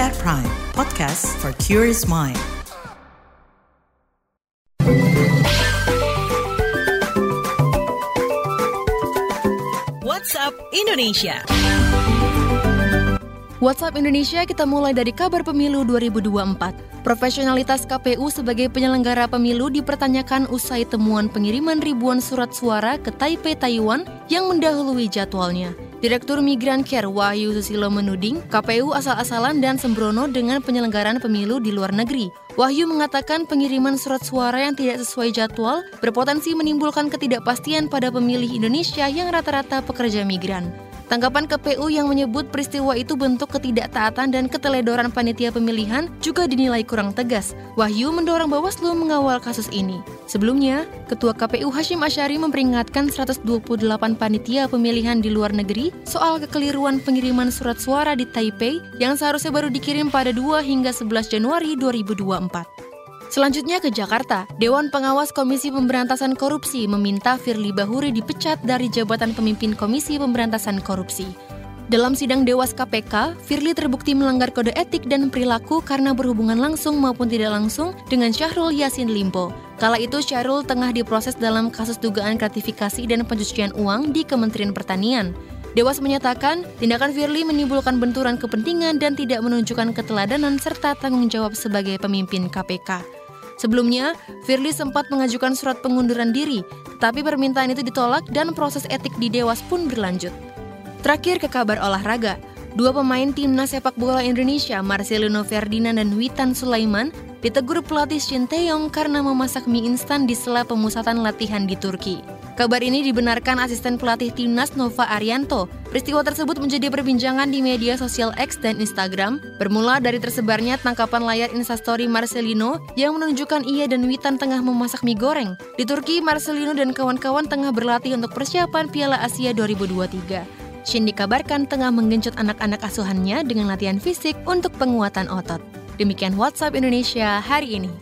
at Prime, podcast for curious mind. WhatsApp Indonesia. WhatsApp Indonesia kita mulai dari kabar pemilu 2024. Profesionalitas KPU sebagai penyelenggara pemilu dipertanyakan usai temuan pengiriman ribuan surat suara ke Taipei, Taiwan yang mendahului jadwalnya. Direktur Migran Care Wahyu Susilo menuding KPU asal-asalan dan sembrono dengan penyelenggaraan pemilu di luar negeri. Wahyu mengatakan pengiriman surat suara yang tidak sesuai jadwal berpotensi menimbulkan ketidakpastian pada pemilih Indonesia yang rata-rata pekerja migran. Tanggapan KPU yang menyebut peristiwa itu bentuk ketidaktaatan dan keteledoran panitia pemilihan juga dinilai kurang tegas. Wahyu mendorong Bawaslu mengawal kasus ini. Sebelumnya, Ketua KPU Hashim Asyari memperingatkan 128 panitia pemilihan di luar negeri soal kekeliruan pengiriman surat suara di Taipei yang seharusnya baru dikirim pada 2 hingga 11 Januari 2024. Selanjutnya ke Jakarta, Dewan Pengawas Komisi Pemberantasan Korupsi meminta Firly Bahuri dipecat dari jabatan pemimpin Komisi Pemberantasan Korupsi. Dalam sidang Dewas KPK, Firly terbukti melanggar kode etik dan perilaku karena berhubungan langsung maupun tidak langsung dengan Syahrul Yasin Limpo. Kala itu Syahrul tengah diproses dalam kasus dugaan gratifikasi dan pencucian uang di Kementerian Pertanian. Dewas menyatakan, tindakan Firly menimbulkan benturan kepentingan dan tidak menunjukkan keteladanan serta tanggung jawab sebagai pemimpin KPK. Sebelumnya, Firly sempat mengajukan surat pengunduran diri, tetapi permintaan itu ditolak dan proses etik di Dewas pun berlanjut. Terakhir ke kabar olahraga, dua pemain timnas sepak bola Indonesia, Marcelino Ferdinand dan Witan Sulaiman, ditegur pelatih Shin Taeyong karena memasak mie instan di sela pemusatan latihan di Turki. Kabar ini dibenarkan asisten pelatih timnas Nova Arianto. Peristiwa tersebut menjadi perbincangan di media sosial X dan Instagram, bermula dari tersebarnya tangkapan layar instastory Marcelino yang menunjukkan ia dan Witan tengah memasak mie goreng. Di Turki, Marcelino dan kawan-kawan tengah berlatih untuk persiapan Piala Asia 2023. Shin dikabarkan tengah menggenjot anak-anak asuhannya dengan latihan fisik untuk penguatan otot. Demikian WhatsApp Indonesia hari ini.